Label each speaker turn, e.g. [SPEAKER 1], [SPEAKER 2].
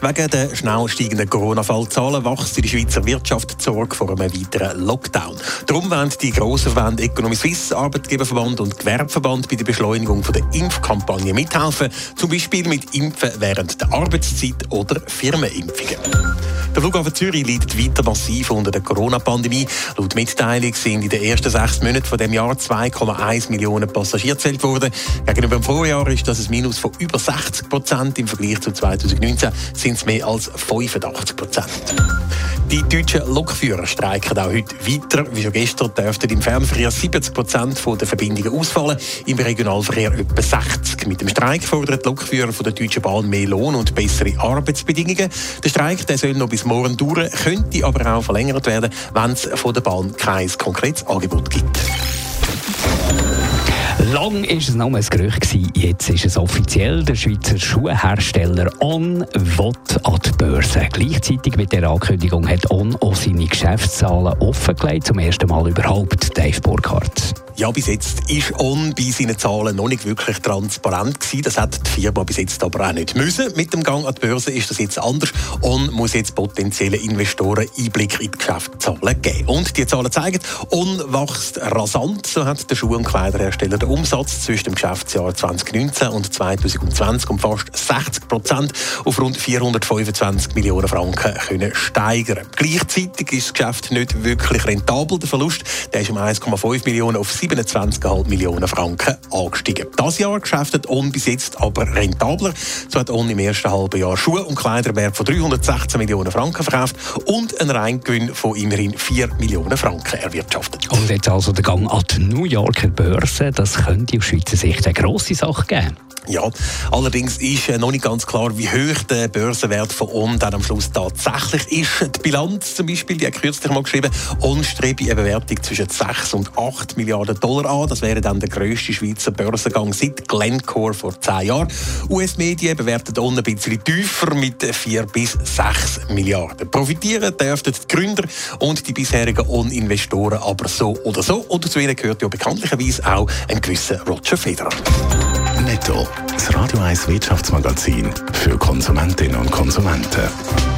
[SPEAKER 1] Wegen der schnell steigenden Corona-Fallzahlen wächst in der Schweizer Wirtschaft die Sorge vor einem weiteren Lockdown. Darum wollen die grossen Verbände Economy Suisse, Arbeitgeberverband und Gewerbeverband bei der Beschleunigung der Impfkampagne mithelfen, zum Beispiel mit Impfen während der Arbeitszeit oder Firmenimpfungen. Der Flughafen Zürich leidet weiter massiv unter der Corona-Pandemie. Laut Mitteilung sind in den ersten sechs Monaten von dem Jahr 2,1 Millionen Passagiere gezählt worden. Gegenüber dem Vorjahr ist das ein Minus von über 60 Prozent. Im Vergleich zu 2019 sind es mehr als 85 Prozent. Die deutschen Lokführer streiken auch heute weiter. Wie schon gestern dürften im Fernverkehr 70 Prozent der Verbindungen ausfallen, im Regionalverkehr etwa 60. Mit dem Streik fordern die Lokführer von der Deutschen Bahn mehr Lohn und bessere Arbeitsbedingungen. Der Streik der soll noch bis morgen dauern, könnte aber auch verlängert werden, wenn es von der Bahn kein konkretes Angebot gibt.
[SPEAKER 2] Lang war es noch ein Gerücht. Jetzt ist es offiziell. Der Schweizer Schuhhersteller On will an die Börse. Gleichzeitig mit der Ankündigung hat On auch seine Geschäftszahlen offengelegt. Zum ersten Mal überhaupt, Dave Burkhardt.
[SPEAKER 1] Ja, bis jetzt ist On bei seinen Zahlen noch nicht wirklich transparent gewesen. Das hat die Firma bis jetzt aber auch nicht müssen. Mit dem Gang an die Börse ist das jetzt anders. On muss jetzt potenziellen Investoren Einblick in die Geschäftszahlen geben. Und die Zahlen zeigen, On wächst rasant. So hat der Schuh- und Kleiderhersteller den Umsatz zwischen dem Geschäftsjahr 2019 und 2020 um fast 60 Prozent auf rund 425 Millionen Franken können steigern. Gleichzeitig ist das Geschäft nicht wirklich rentabel. Der Verlust der ist um 1,5 Millionen auf 27,5 Millionen Franken angestiegen. Das Jahr geschäftet On bis jetzt aber rentabler. So hat On im ersten halben Jahr Schuhe- und Kleiderwert von 316 Millionen Franken verkauft und einen Reingewinn von immerhin 4 Millionen Franken erwirtschaftet.
[SPEAKER 2] Und jetzt also der Gang an die New Yorker Börse. Das könnte aus Schweizer Sicht eine grosse Sache geben.
[SPEAKER 1] Ja, allerdings ist äh, noch nicht ganz klar, wie hoch der Börsenwert von On dann am Schluss tatsächlich ist. Die Bilanz zum Beispiel, die hat kürzlich mal geschrieben, On strebe eine Bewertung zwischen 6 und 8 Milliarden Dollar an. Das wäre dann der grösste Schweizer Börsengang seit Glencore vor 10 Jahren. US-Medien bewerten On ein bisschen tiefer mit 4 bis 6 Milliarden. Profitieren dürften die Gründer und die bisherigen On-Investoren aber so oder so. Und zu ihnen gehört ja bekanntlicherweise auch ein gewisser Roger Federer.
[SPEAKER 3] Netto. Das Radio 1 Wirtschaftsmagazin für Konsumentinnen und Konsumenten.